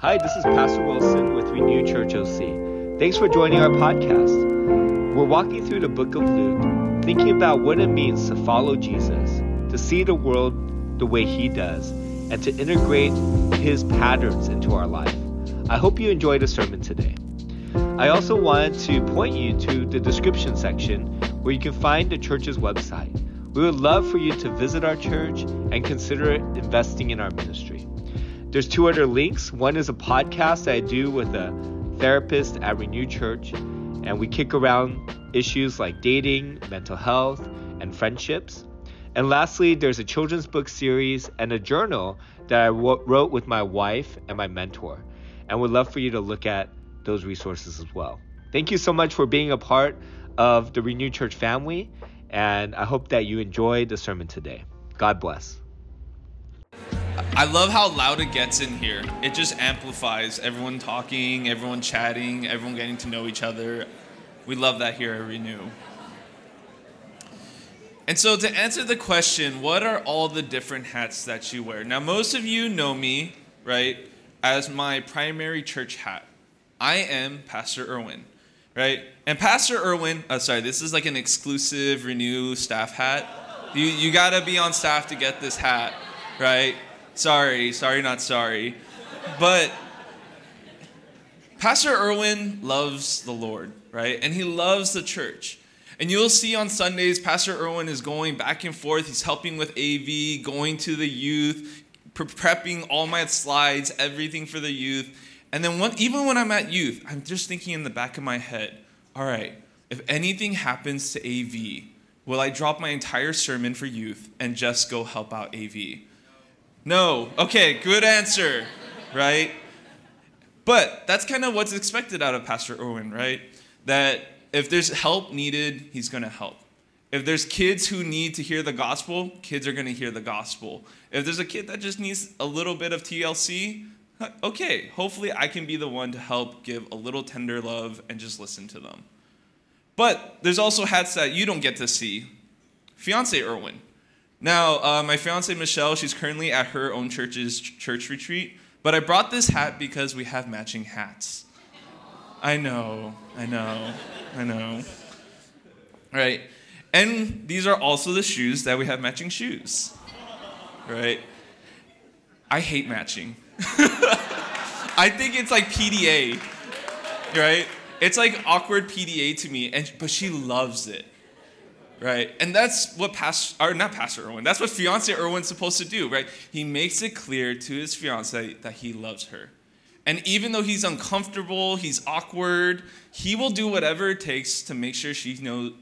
Hi, this is Pastor Wilson with Renew Church OC. Thanks for joining our podcast. We're walking through the book of Luke, thinking about what it means to follow Jesus, to see the world the way he does, and to integrate his patterns into our life. I hope you enjoyed the sermon today. I also wanted to point you to the description section where you can find the church's website. We would love for you to visit our church and consider investing in our ministry. There's two other links. One is a podcast I do with a therapist at Renew Church, and we kick around issues like dating, mental health, and friendships. And lastly, there's a children's book series and a journal that I wrote with my wife and my mentor. And would love for you to look at those resources as well. Thank you so much for being a part of the Renew Church family, and I hope that you enjoyed the sermon today. God bless. I love how loud it gets in here. It just amplifies everyone talking, everyone chatting, everyone getting to know each other. We love that here at Renew. And so, to answer the question, what are all the different hats that you wear? Now, most of you know me, right, as my primary church hat. I am Pastor Irwin, right? And Pastor Irwin, uh, sorry, this is like an exclusive Renew staff hat. You, you gotta be on staff to get this hat, right? Sorry, sorry, not sorry. But Pastor Irwin loves the Lord, right? And he loves the church. And you'll see on Sundays, Pastor Irwin is going back and forth. He's helping with AV, going to the youth, prepping all my slides, everything for the youth. And then even when I'm at youth, I'm just thinking in the back of my head, all right, if anything happens to AV, will I drop my entire sermon for youth and just go help out AV? No. Okay, good answer, right? But that's kind of what's expected out of Pastor Irwin, right? That if there's help needed, he's going to help. If there's kids who need to hear the gospel, kids are going to hear the gospel. If there's a kid that just needs a little bit of TLC, okay, hopefully I can be the one to help give a little tender love and just listen to them. But there's also hats that you don't get to see. Fiance Irwin. Now, uh, my fiance Michelle, she's currently at her own church's church retreat, but I brought this hat because we have matching hats. I know, I know, I know. Right? And these are also the shoes that we have matching shoes. Right? I hate matching. I think it's like PDA, right? It's like awkward PDA to me, and but she loves it, right? And that's what Pastor, or not Pastor Irwin, that's what fiance Irwin's supposed to do, right? He makes it clear to his fiance that he loves her. And even though he's uncomfortable, he's awkward, he will do whatever it takes to make sure she knows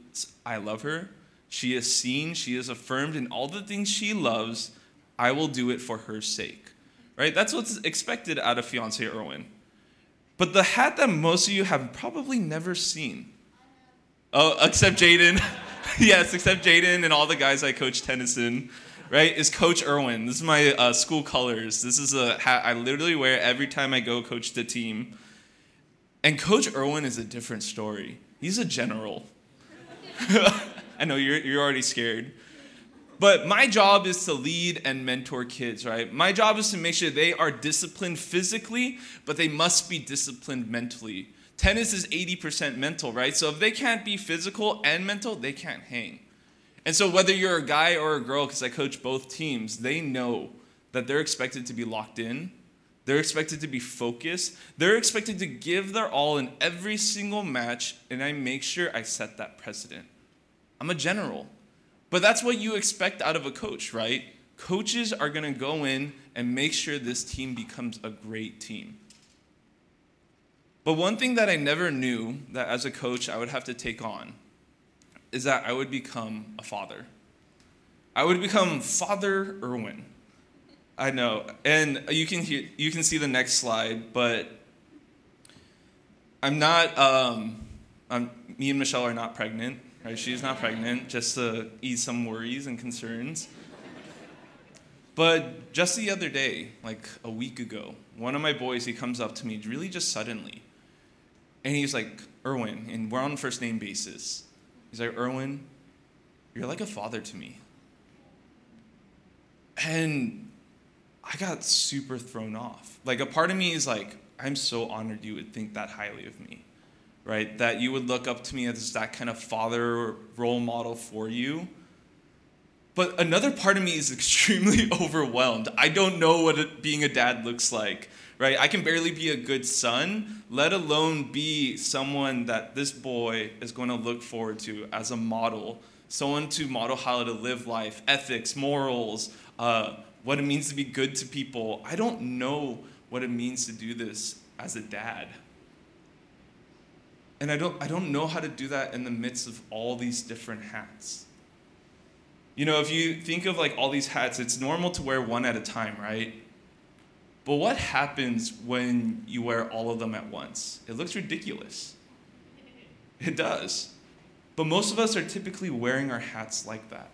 I love her. She is seen, she is affirmed in all the things she loves. I will do it for her sake right? That's what's expected out of fiance Irwin. But the hat that most of you have probably never seen, oh, except Jaden, yes, except Jaden and all the guys I coach tennis in, right, is Coach Irwin. This is my uh, school colors. This is a hat I literally wear every time I go coach the team. And Coach Irwin is a different story. He's a general. I know you're, you're already scared. But my job is to lead and mentor kids, right? My job is to make sure they are disciplined physically, but they must be disciplined mentally. Tennis is 80% mental, right? So if they can't be physical and mental, they can't hang. And so whether you're a guy or a girl, because I coach both teams, they know that they're expected to be locked in. They're expected to be focused. They're expected to give their all in every single match, and I make sure I set that precedent. I'm a general. But that's what you expect out of a coach, right? Coaches are going to go in and make sure this team becomes a great team. But one thing that I never knew that as a coach I would have to take on is that I would become a father. I would become Father Irwin. I know. And you can hear, you can see the next slide, but I'm not um, I'm, me and Michelle are not pregnant. Right? She's not pregnant, just to ease some worries and concerns. But just the other day, like a week ago, one of my boys, he comes up to me really just suddenly. And he's like, Irwin, and we're on first name basis. He's like, Irwin, you're like a father to me. And I got super thrown off. Like a part of me is like, I'm so honored you would think that highly of me, right? That you would look up to me as that kind of father role model for you. But another part of me is extremely overwhelmed. I don't know what it, being a dad looks like, right? I can barely be a good son, let alone be someone that this boy is going to look forward to as a model, someone to model how to live life, ethics, morals, uh, what it means to be good to people. I don't know what it means to do this as a dad. And I don't, I don't know how to do that in the midst of all these different hats. You know, if you think of like all these hats, it's normal to wear one at a time, right? But what happens when you wear all of them at once? It looks ridiculous. It does. But most of us are typically wearing our hats like that,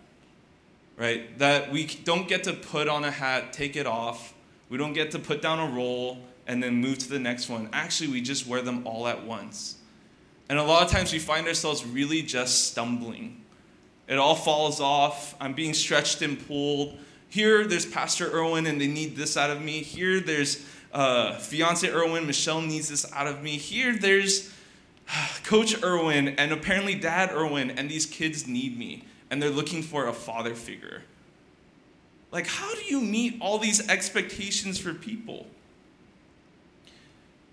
right? That we don't get to put on a hat, take it off. We don't get to put down a role and then move to the next one. Actually, we just wear them all at once. And a lot of times we find ourselves really just stumbling. It all falls off. I'm being stretched and pulled. Here, there's Pastor Irwin, and they need this out of me. Here, there's uh, fiance Irwin. Michelle needs this out of me. Here, there's Coach Irwin, and apparently Dad Irwin, and these kids need me, and they're looking for a father figure. Like, how do you meet all these expectations for people?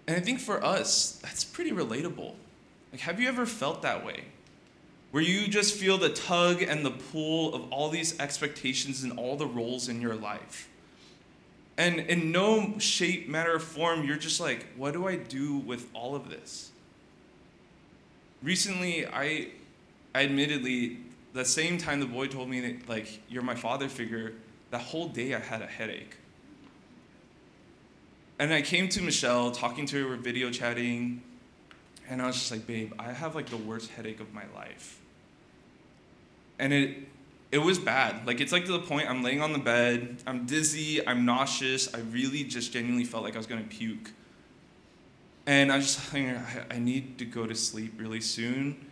And I think for us, that's pretty relatable. Like, have you ever felt that way? Where you just feel the tug and the pull of all these expectations and all the roles in your life. And in no shape, matter, or form, you're just like, what do I do with all of this? Recently, I, I admittedly, the same time the boy told me that, like, you're my father figure, that whole day I had a headache. And I came to Michelle, talking to her, video chatting, and I was just like, babe, I have like the worst headache of my life. And it it was bad. Like it's like to the point I'm laying on the bed, I'm dizzy, I'm nauseous. I really just genuinely felt like I was gonna puke. And I was just like, I, need to go to sleep really soon.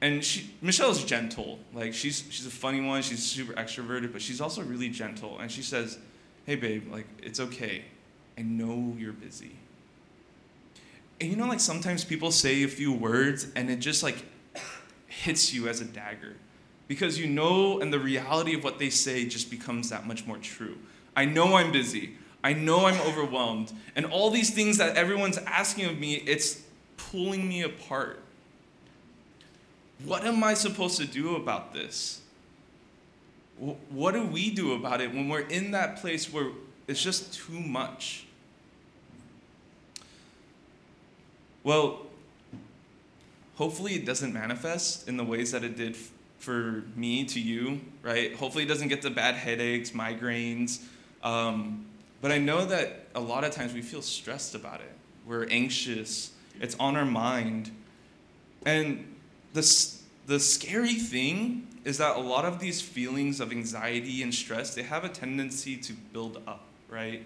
And she, Michelle's gentle. Like she's she's a funny one. She's super extroverted, but she's also really gentle. And she says, "Hey, babe, like it's okay. I know you're busy." And you know, like sometimes people say a few words and it just like hits you as a dagger because you know, and the reality of what they say just becomes that much more true. I know I'm busy. I know I'm overwhelmed. And all these things that everyone's asking of me, it's pulling me apart. What am I supposed to do about this? What do we do about it when we're in that place where it's just too much? Well, hopefully it doesn't manifest in the ways that it did for me to you, right? Hopefully it doesn't get to bad headaches, migraines. Um, but I know that a lot of times we feel stressed about it. We're anxious. It's on our mind. And the, the scary thing is that a lot of these feelings of anxiety and stress, they have a tendency to build up, right?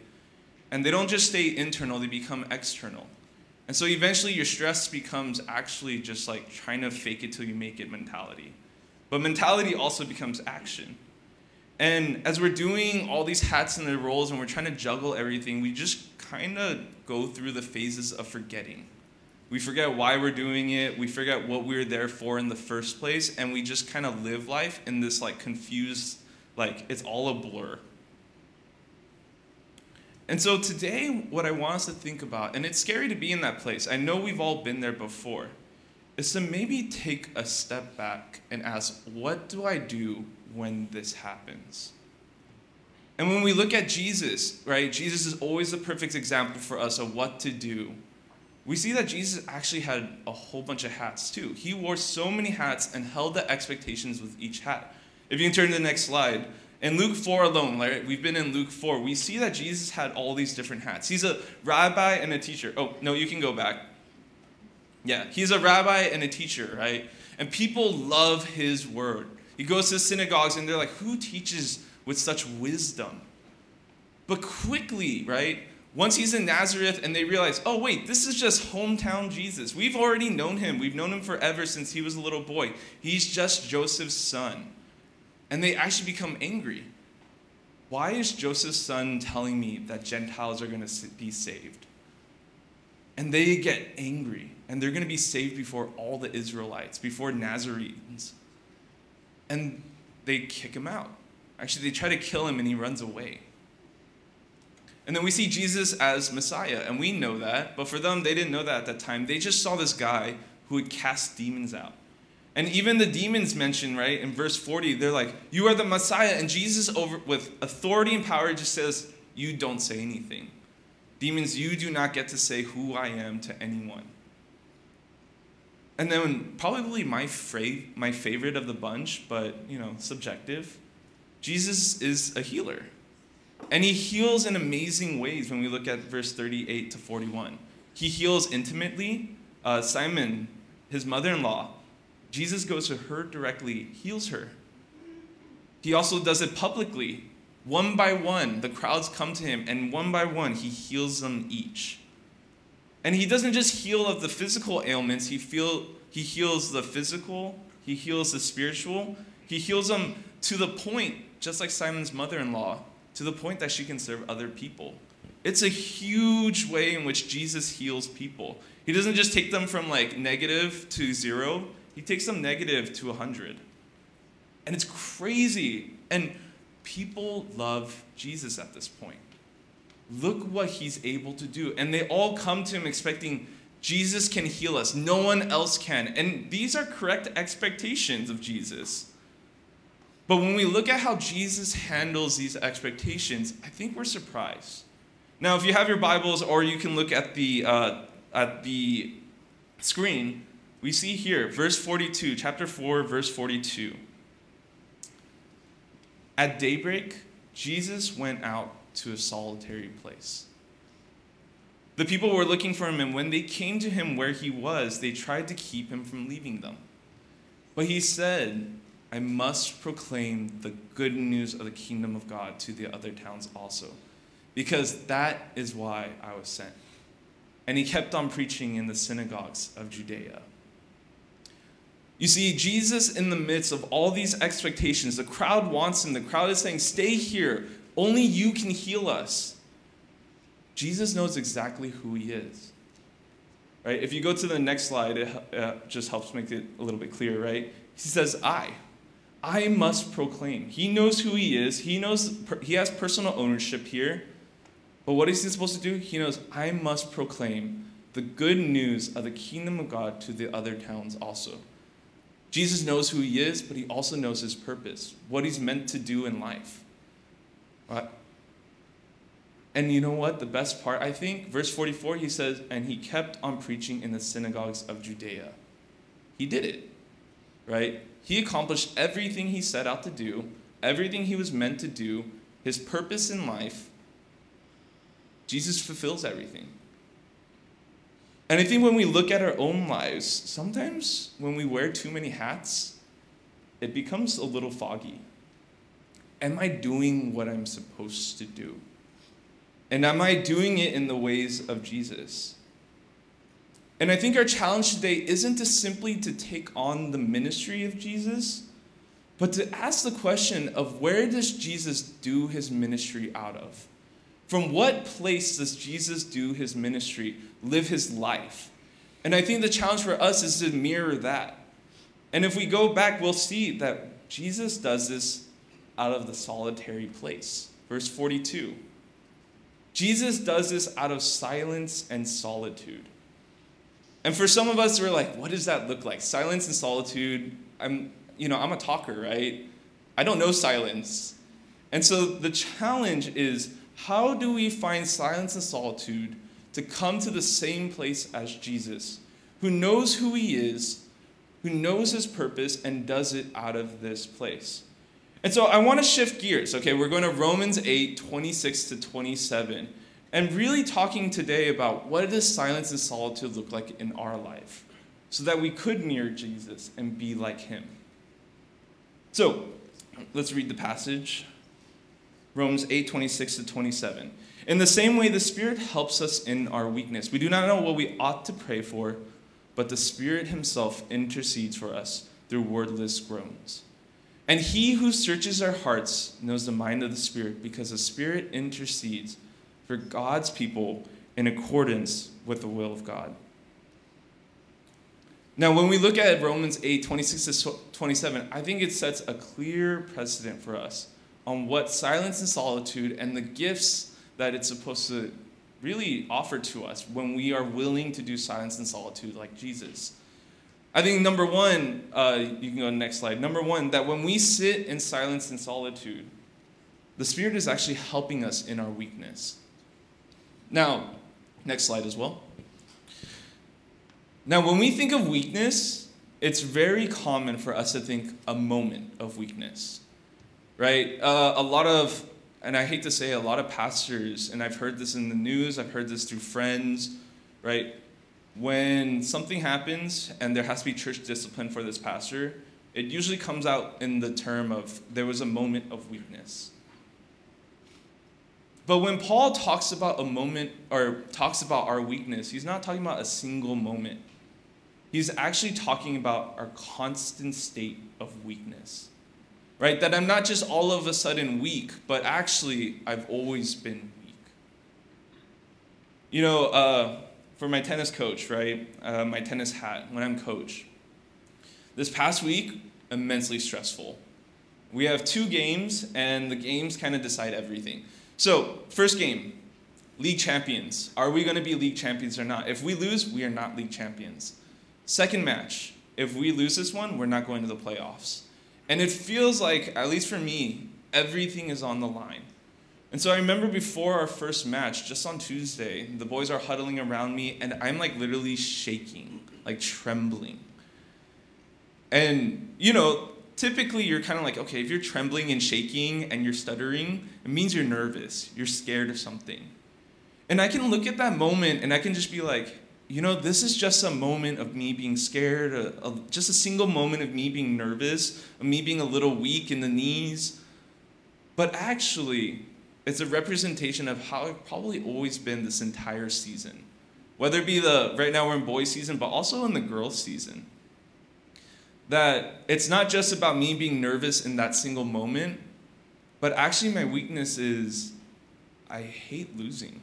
And they don't just stay internal, they become external. And so eventually your stress becomes actually just like trying to fake it till you make it mentality. But mentality also becomes action. And as we're doing all these hats and the roles and we're trying to juggle everything, we just kind of go through the phases of forgetting. We forget why we're doing it, we forget what we were there for in the first place, and we just kind of live life in this like confused, like it's all a blur. And so today, what I want us to think about, and it's scary to be in that place, I know we've all been there before, is to maybe take a step back and ask, what do I do when this happens? And when we look at Jesus, right, Jesus is always the perfect example for us of what to do. We see that Jesus actually had a whole bunch of hats too. He wore so many hats and held the expectations with each hat. If you can turn to the next slide, in Luke 4 alone, right, we've been in Luke 4, we see that Jesus had all these different hats. He's a rabbi and a teacher. Oh, no, you can go back. Yeah, he's a rabbi and a teacher, right? And people love his word. He goes to synagogues and they're like, who teaches with such wisdom? But quickly, right, once he's in Nazareth and they realize, oh, wait, this is just hometown Jesus. We've already known him. We've known him forever since he was a little boy. He's just Joseph's son and they actually become angry. Why is Joseph's son telling me that Gentiles are going to be saved? And they get angry, and they're going to be saved before all the Israelites, before Nazarenes. And they kick him out. Actually, they try to kill him, and he runs away. And then we see Jesus as Messiah, and we know that, but for them, they didn't know that at that time. They just saw this guy who would cast demons out. And even the demons mentioned, right, in verse 40, they're like, You are the Messiah. And Jesus, over with authority and power, just says, You don't say anything. Demons, you do not get to say who I am to anyone. And then probably my, fra- my favorite of the bunch, but you know, subjective, Jesus is a healer. And he heals in amazing ways when we look at verse 38 to 41. He heals intimately. Uh, Simon, his mother in law, Jesus goes to her directly, heals her. He also does it publicly. One by one, the crowds come to him, and one by one, he heals them each. And he doesn't just heal of the physical ailments, he, feel, he heals the physical, he heals the spiritual, he heals them to the point, just like Simon's mother in law, to the point that she can serve other people. It's a huge way in which Jesus heals people. He doesn't just take them from like negative to zero, he takes them negative to 100. And it's crazy. And people love Jesus at this point. Look what he's able to do. And they all come to him expecting Jesus can heal us. No one else can. And these are correct expectations of Jesus. But when we look at how Jesus handles these expectations, I think we're surprised. Now, if you have your Bibles, or you can look at the, uh, at the screen, we see here, verse 42, chapter 4, verse 42. At daybreak, Jesus went out to a solitary place. The people were looking for him, and when they came to him where he was, they tried to keep him from leaving them. But he said, I must proclaim the good news of the kingdom of God to the other towns also, because that is why I was sent. And he kept on preaching in the synagogues of Judea. You see, Jesus, in the midst of all these expectations, the crowd wants him. The crowd is saying, Stay here. Only you can heal us. Jesus knows exactly who he is. Right? If you go to the next slide, it uh, just helps make it a little bit clearer, right? He says, I. I must proclaim. He knows who he is. He knows he has personal ownership here. But what is he supposed to do? He knows I must proclaim the good news of the kingdom of God to the other towns also. Jesus knows who he is, but he also knows his purpose, what he's meant to do in life. Right? And you know what? The best part, I think, verse 44, he says, and he kept on preaching in the synagogues of Judea. He did it, right? He accomplished everything he set out to do, everything he was meant to do, his purpose in life. Jesus fulfills everything. And I think when we look at our own lives, sometimes when we wear too many hats, it becomes a little foggy. Am I doing what I'm supposed to do? And am I doing it in the ways of Jesus? And I think our challenge today isn't to simply to take on the ministry of Jesus, but to ask the question of where does Jesus do his ministry out of? From what place does Jesus do his ministry, live his life? And I think the challenge for us is to mirror that. And if we go back, we'll see that Jesus does this out of the solitary place. Verse 42. Jesus does this out of silence and solitude. And for some of us, we're like, what does that look like? Silence and solitude. I'm, you know, I'm a talker, right? I don't know silence. And so the challenge is how do we find silence and solitude to come to the same place as Jesus, who knows who he is, who knows his purpose, and does it out of this place? And so I want to shift gears. Okay, we're going to Romans 8, 26 to 27, and really talking today about what does silence and solitude look like in our life so that we could mirror Jesus and be like him. So let's read the passage. Romans 8 26 to 27. In the same way, the Spirit helps us in our weakness. We do not know what we ought to pray for, but the Spirit Himself intercedes for us through wordless groans. And he who searches our hearts knows the mind of the Spirit, because the Spirit intercedes for God's people in accordance with the will of God. Now, when we look at Romans 8 26 to 27, I think it sets a clear precedent for us on what silence and solitude and the gifts that it's supposed to really offer to us when we are willing to do silence and solitude like Jesus. I think number one, uh, you can go to the next slide. Number one, that when we sit in silence and solitude, the Spirit is actually helping us in our weakness. Now, next slide as well. Now, when we think of weakness, it's very common for us to think a moment of weakness, right? Uh, a lot of, and I hate to say, a lot of pastors, and I've heard this in the news, I've heard this through friends, right? when something happens and there has to be church discipline for this pastor, it usually comes out in the term of there was a moment of weakness. But when Paul talks about a moment or talks about our weakness, he's not talking about a single moment. He's actually talking about our constant state of weakness. Right? That I'm not just all of a sudden weak, but actually I've always been weak. You know, uh, for my tennis coach, right? Uh, my tennis hat when I'm coach. This past week, immensely stressful. We have two games, and the games kind of decide everything. So, first game, league champions. Are we going to be league champions or not? If we lose, we are not league champions. Second match, if we lose this one, we're not going to the playoffs. And it feels like, at least for me, everything is on the line. And so I remember before our first match, just on Tuesday, the boys are huddling around me, and I'm like literally shaking, like trembling. And, you know, typically you're kind of like, okay, if you're trembling and shaking and you're stuttering, it means you're nervous, you're scared of something. And I can look at that moment and I can just be like, you know, this is just a moment of me being scared, uh, a, a, just a single moment of me being nervous, of me being a little weak in the knees. But actually, it's a representation of how it's probably always been this entire season. Whether it be the, right now we're in boys season, but also in the girls season. That it's not just about me being nervous in that single moment, but actually my weakness is I hate losing.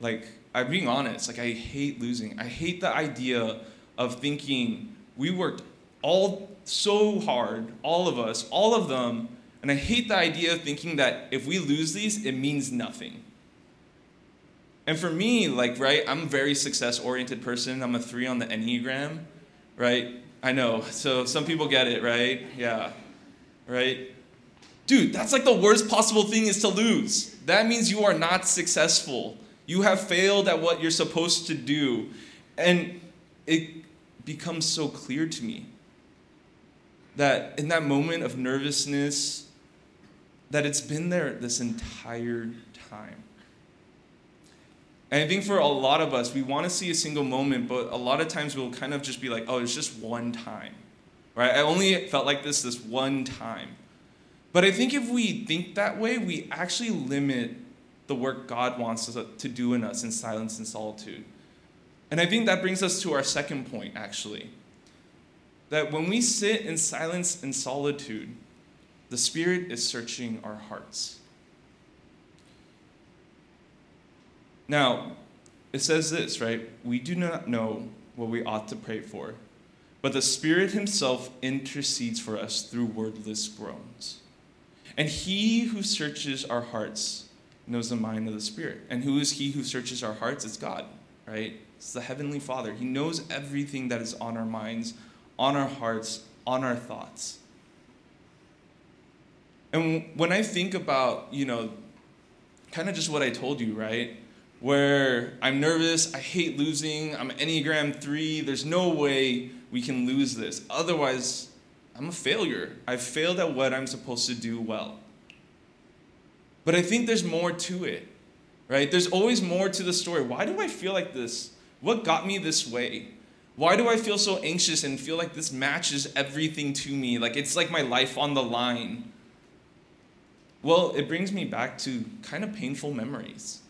Like, I'm being honest, like I hate losing. I hate the idea of thinking we worked all so hard, all of us, all of them, and I hate the idea of thinking that if we lose these, it means nothing. And for me, like, right, I'm a very success oriented person. I'm a three on the Enneagram, right? I know. So some people get it, right? Yeah. Right? Dude, that's like the worst possible thing is to lose. That means you are not successful. You have failed at what you're supposed to do. And it becomes so clear to me that in that moment of nervousness, that it's been there this entire time. And I think for a lot of us, we want to see a single moment, but a lot of times we'll kind of just be like, oh, it's just one time. Right? I only felt like this this one time. But I think if we think that way, we actually limit the work God wants us to do in us in silence and solitude. And I think that brings us to our second point, actually. That when we sit in silence and solitude, the Spirit is searching our hearts. Now, it says this, right? We do not know what we ought to pray for, but the Spirit Himself intercedes for us through wordless groans. And He who searches our hearts knows the mind of the Spirit. And who is He who searches our hearts? It's God, right? It's the Heavenly Father. He knows everything that is on our minds, on our hearts, on our thoughts. And when I think about, you know, kind of just what I told you, right? Where I'm nervous, I hate losing, I'm Enneagram 3, there's no way we can lose this. Otherwise, I'm a failure. I've failed at what I'm supposed to do well. But I think there's more to it, right? There's always more to the story. Why do I feel like this? What got me this way? Why do I feel so anxious and feel like this matches everything to me? Like it's like my life on the line. Well, it brings me back to kind of painful memories.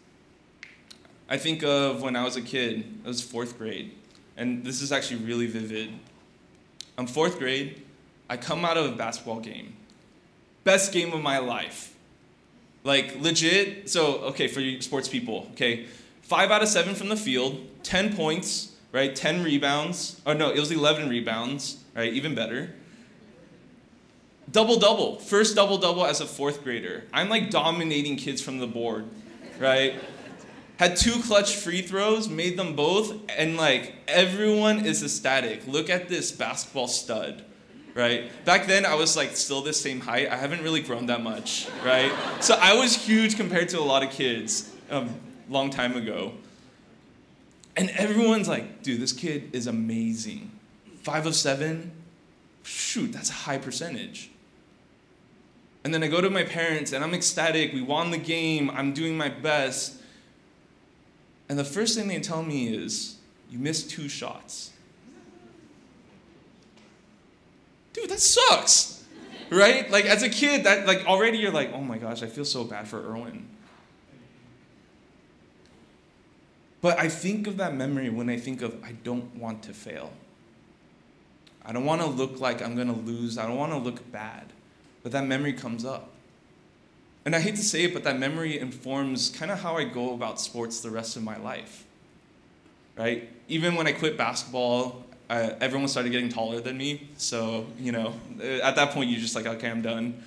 I think of when I was a kid, I was fourth grade, and this is actually really vivid. I'm fourth grade, I come out of a basketball game. Best game of my life. Like legit. So, okay, for you sports people, okay. Five out of seven from the field, 10 points, right? 10 rebounds. Oh, no, it was 11 rebounds, right? Even better. Double double. First double double as a fourth grader. I'm like dominating kids from the board, right? Had two clutch free throws, made them both, and like everyone is ecstatic. Look at this basketball stud, right? Back then I was like still the same height. I haven't really grown that much, right? So I was huge compared to a lot of kids a um, long time ago. And everyone's like, dude, this kid is amazing. Five of seven, shoot, that's a high percentage. And then I go to my parents and I'm ecstatic. We won the game. I'm doing my best. And the first thing they tell me is, you missed two shots. Dude, that sucks. Right? Like as a kid, that like already you're like, oh my gosh, I feel so bad for Irwin. But I think of that memory when I think of I don't want to fail. I don't want to look like I'm going to lose. I don't want to look bad. But that memory comes up. And I hate to say it, but that memory informs kind of how I go about sports the rest of my life. Right? Even when I quit basketball, uh, everyone started getting taller than me. So, you know, at that point, you're just like, okay, I'm done.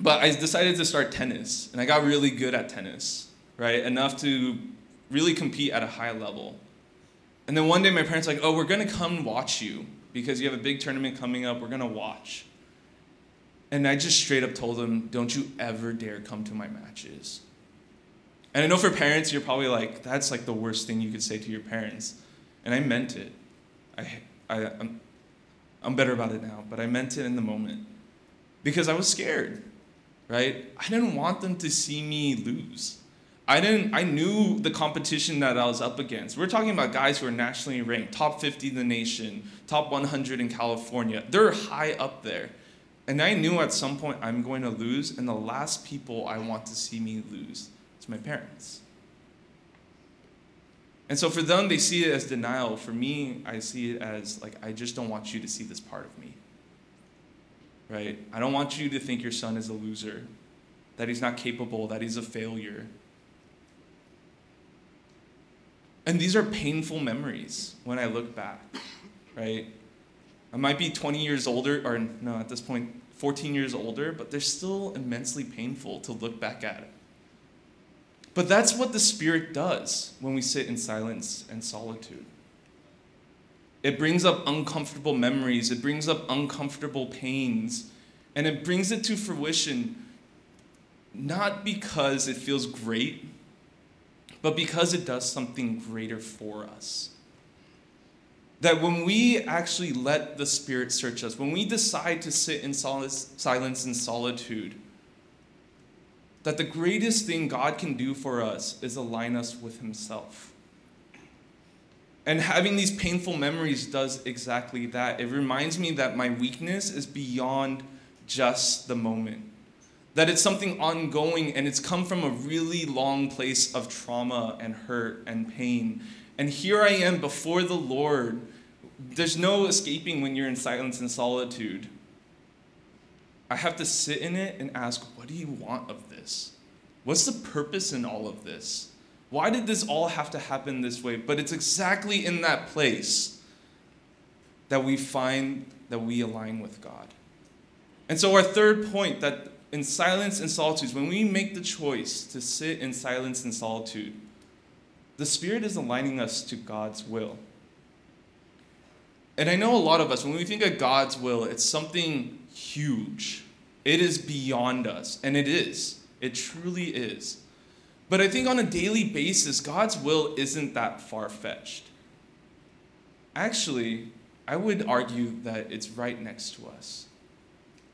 But I decided to start tennis, and I got really good at tennis, right? Enough to really compete at a high level. And then one day, my parents were like, oh, we're going to come watch you because you have a big tournament coming up. We're going to watch. And I just straight up told them, don't you ever dare come to my matches. And I know for parents, you're probably like, that's like the worst thing you could say to your parents. And I meant it. I, I, I'm, I'm better about it now, but I meant it in the moment. Because I was scared, right? I didn't want them to see me lose. I didn't I knew the competition that I was up against. We're talking about guys who are nationally ranked, top 50 in the nation, top 100 in California. They're high up there. And I knew at some point I'm going to lose, and the last people I want to see me lose is my parents. And so for them, they see it as denial. For me, I see it as like, I just don't want you to see this part of me. Right? I don't want you to think your son is a loser, that he's not capable, that he's a failure. And these are painful memories when I look back, right? I might be 20 years older, or no, at this point, 14 years older, but they're still immensely painful to look back at it. But that's what the Spirit does when we sit in silence and solitude. It brings up uncomfortable memories, it brings up uncomfortable pains, and it brings it to fruition not because it feels great, but because it does something greater for us. That when we actually let the Spirit search us, when we decide to sit in silence and solitude, that the greatest thing God can do for us is align us with Himself. And having these painful memories does exactly that. It reminds me that my weakness is beyond just the moment, that it's something ongoing and it's come from a really long place of trauma and hurt and pain. And here I am before the Lord. There's no escaping when you're in silence and solitude. I have to sit in it and ask, what do you want of? What's the purpose in all of this? Why did this all have to happen this way? But it's exactly in that place that we find that we align with God. And so, our third point that in silence and solitude, when we make the choice to sit in silence and solitude, the Spirit is aligning us to God's will. And I know a lot of us, when we think of God's will, it's something huge. It is beyond us, and it is. It truly is. But I think on a daily basis, God's will isn't that far fetched. Actually, I would argue that it's right next to us.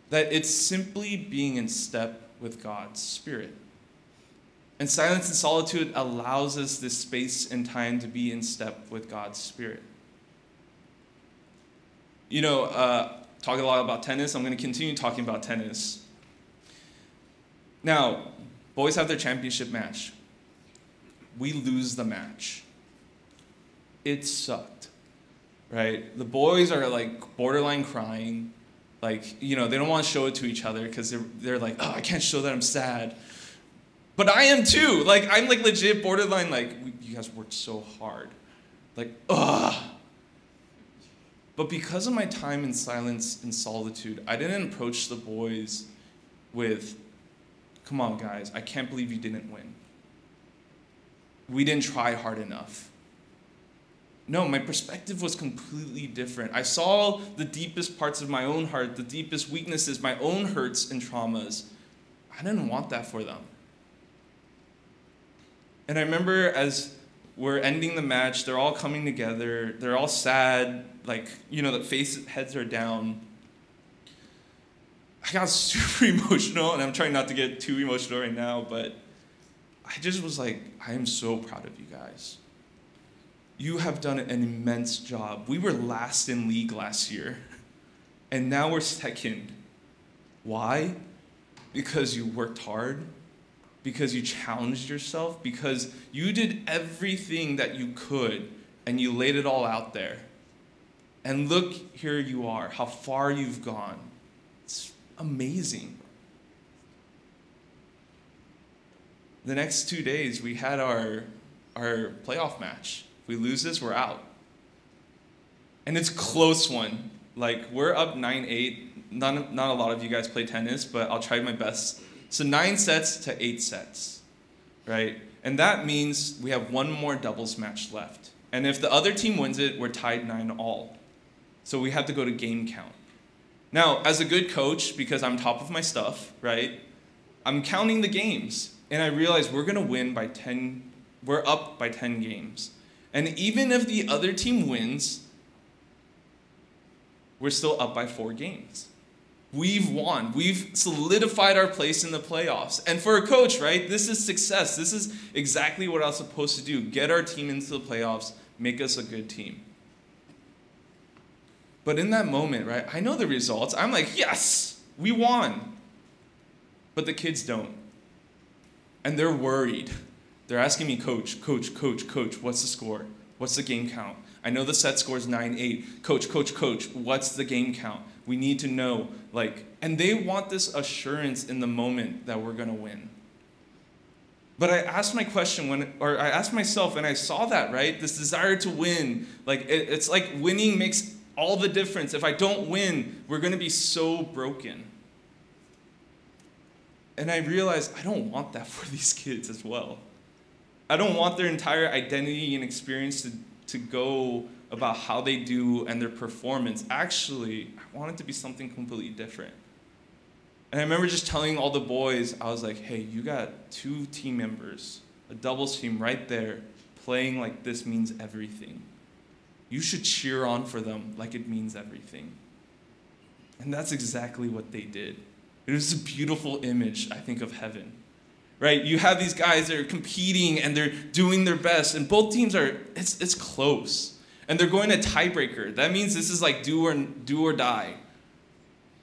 That it's simply being in step with God's Spirit. And silence and solitude allows us this space and time to be in step with God's Spirit. You know, uh, talk a lot about tennis. I'm going to continue talking about tennis. Now, boys have their championship match. We lose the match. It sucked, right? The boys are like borderline crying. Like, you know, they don't want to show it to each other because they're, they're like, oh, I can't show that I'm sad. But I am too. Like, I'm like legit borderline, like, you guys worked so hard. Like, ugh. But because of my time in silence and solitude, I didn't approach the boys with, come on, guys, I can't believe you didn't win. We didn't try hard enough. No, my perspective was completely different. I saw the deepest parts of my own heart, the deepest weaknesses, my own hurts and traumas. I didn't want that for them. And I remember as we're ending the match, they're all coming together, they're all sad, like, you know, the face heads are down. I got super emotional, and I'm trying not to get too emotional right now, but I just was like, I am so proud of you guys. You have done an immense job. We were last in league last year, and now we're second. Why? Because you worked hard, because you challenged yourself, because you did everything that you could, and you laid it all out there. And look, here you are, how far you've gone. It's amazing. The next two days, we had our, our playoff match. If we lose this, we're out. And it's close one. Like, we're up 9 8. Not, not a lot of you guys play tennis, but I'll try my best. So, nine sets to eight sets, right? And that means we have one more doubles match left. And if the other team wins it, we're tied 9 all. So, we have to go to game count. Now, as a good coach, because I'm top of my stuff, right? I'm counting the games and I realize we're going to win by 10, we're up by 10 games. And even if the other team wins, we're still up by four games. We've won. We've solidified our place in the playoffs. And for a coach, right, this is success. This is exactly what I was supposed to do get our team into the playoffs, make us a good team. But in that moment, right, I know the results. I'm like, yes, we won. But the kids don't and they're worried. They're asking me, Coach, Coach, Coach, Coach, what's the score? What's the game count? I know the set score is 9 8. Coach, Coach, Coach, what's the game count? We need to know. Like, and they want this assurance in the moment that we're going to win. But I asked my question when, or I asked myself, and I saw that, right? This desire to win. Like, it, it's like winning makes all the difference. If I don't win, we're going to be so broken. And I realized I don't want that for these kids as well. I don't want their entire identity and experience to, to go about how they do and their performance. Actually, I want it to be something completely different. And I remember just telling all the boys, I was like, hey, you got two team members, a doubles team right there, playing like this means everything. You should cheer on for them like it means everything. And that's exactly what they did. It was a beautiful image, I think, of heaven. Right? You have these guys that are competing and they're doing their best, and both teams are, it's, it's close. And they're going to tiebreaker. That means this is like do or, do or die.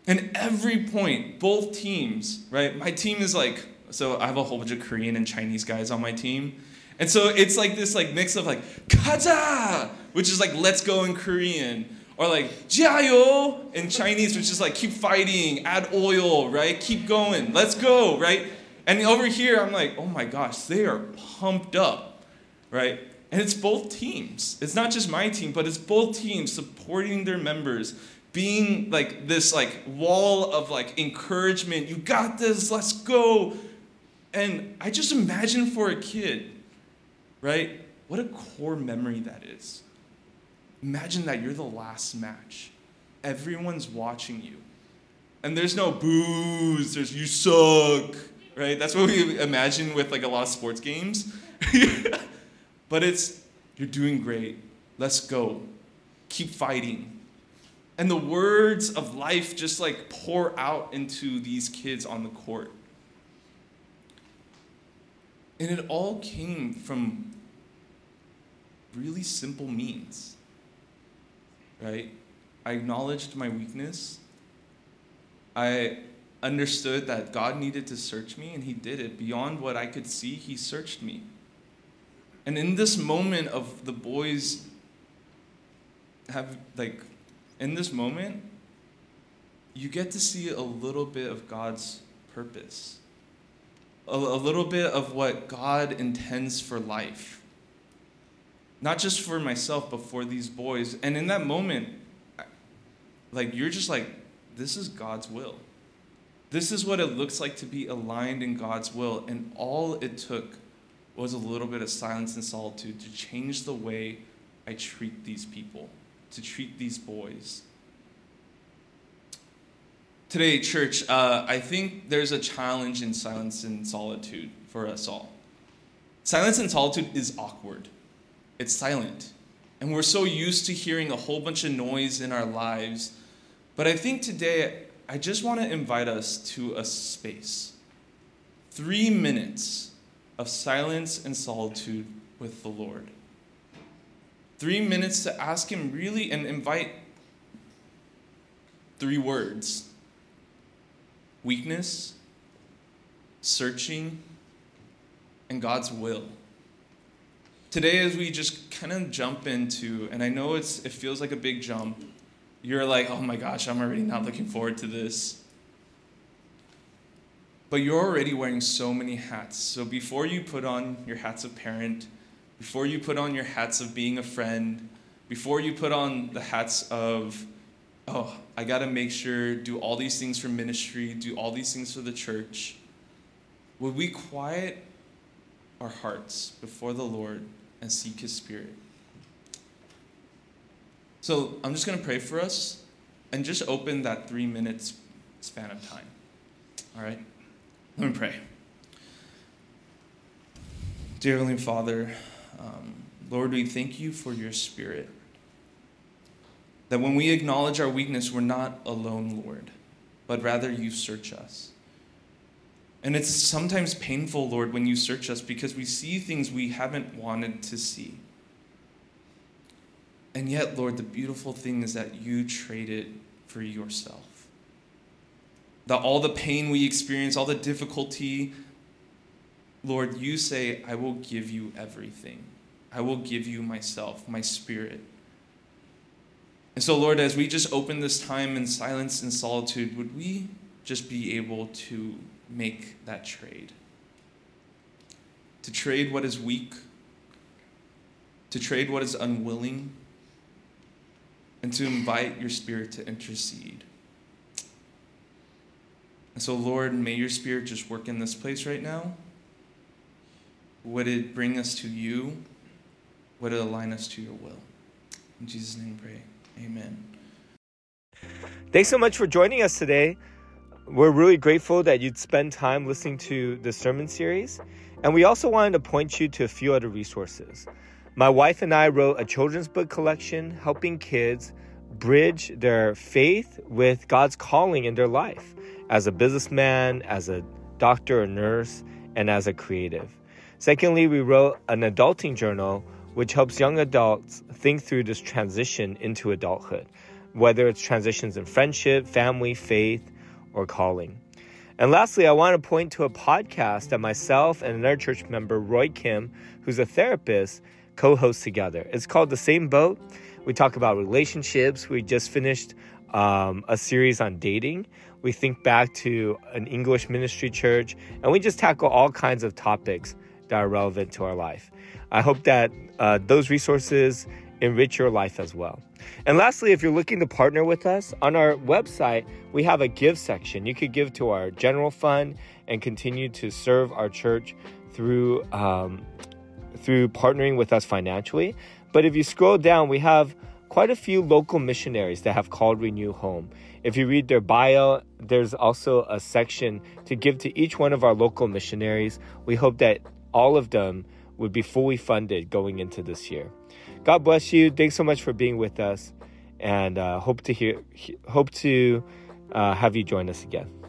And every point, both teams, right? My team is like, so I have a whole bunch of Korean and Chinese guys on my team. And so it's like this like mix of like kaza, which is like let's go in Korean, or like, jiayou in Chinese, which is like, keep fighting, add oil, right? Keep going, let's go, right? And over here, I'm like, oh my gosh, they are pumped up, right? And it's both teams. It's not just my team, but it's both teams supporting their members, being like this like wall of like encouragement. You got this, let's go. And I just imagine for a kid, right? What a core memory that is. Imagine that you're the last match. Everyone's watching you. And there's no boos, there's you suck, right? That's what we imagine with like a lot of sports games. but it's you're doing great. Let's go. Keep fighting. And the words of life just like pour out into these kids on the court. And it all came from really simple means right? I acknowledged my weakness. I understood that God needed to search me, and He did it. Beyond what I could see, He searched me. And in this moment of the boys have, like, in this moment, you get to see a little bit of God's purpose, a, a little bit of what God intends for life. Not just for myself, but for these boys. And in that moment, like, you're just like, this is God's will. This is what it looks like to be aligned in God's will. And all it took was a little bit of silence and solitude to change the way I treat these people, to treat these boys. Today, church, uh, I think there's a challenge in silence and solitude for us all. Silence and solitude is awkward, it's silent. And we're so used to hearing a whole bunch of noise in our lives. But I think today, I just want to invite us to a space. Three minutes of silence and solitude with the Lord. Three minutes to ask Him really and invite three words weakness, searching, and God's will. Today, as we just kind of jump into, and I know it's, it feels like a big jump, you're like, oh my gosh, I'm already not looking forward to this. But you're already wearing so many hats. So before you put on your hats of parent, before you put on your hats of being a friend, before you put on the hats of, oh, I got to make sure, do all these things for ministry, do all these things for the church, would we quiet our hearts before the Lord and seek His Spirit? So I'm just going to pray for us and just open that three minutes span of time. All right? Let me pray. Dear Heavenly Father, um, Lord, we thank you for your Spirit. That when we acknowledge our weakness, we're not alone, Lord, but rather you search us. And it's sometimes painful, Lord, when you search us because we see things we haven't wanted to see. And yet, Lord, the beautiful thing is that you traded for yourself. That all the pain we experience, all the difficulty, Lord, you say, I will give you everything. I will give you myself, my spirit. And so, Lord, as we just open this time in silence and solitude, would we just be able to make that trade? To trade what is weak, to trade what is unwilling and to invite your Spirit to intercede. And so, Lord, may your Spirit just work in this place right now. Would it bring us to you? Would it align us to your will? In Jesus' name, pray. Amen. Thanks so much for joining us today. We're really grateful that you'd spend time listening to the sermon series. And we also wanted to point you to a few other resources. My wife and I wrote a children's book collection helping kids bridge their faith with God's calling in their life as a businessman, as a doctor or nurse, and as a creative. Secondly, we wrote an adulting journal which helps young adults think through this transition into adulthood, whether it's transitions in friendship, family, faith, or calling. And lastly, I want to point to a podcast that myself and another church member, Roy Kim, who's a therapist, co host together. It's called The Same Boat. We talk about relationships. We just finished um, a series on dating. We think back to an English ministry church, and we just tackle all kinds of topics that are relevant to our life. I hope that uh, those resources enrich your life as well. And lastly, if you're looking to partner with us, on our website, we have a give section. You could give to our general fund and continue to serve our church through um, through partnering with us financially. But if you scroll down, we have quite a few local missionaries that have called Renew home. If you read their bio, there's also a section to give to each one of our local missionaries. We hope that all of them would be fully funded going into this year. God bless you. Thanks so much for being with us, and uh, hope to hear, hope to uh, have you join us again.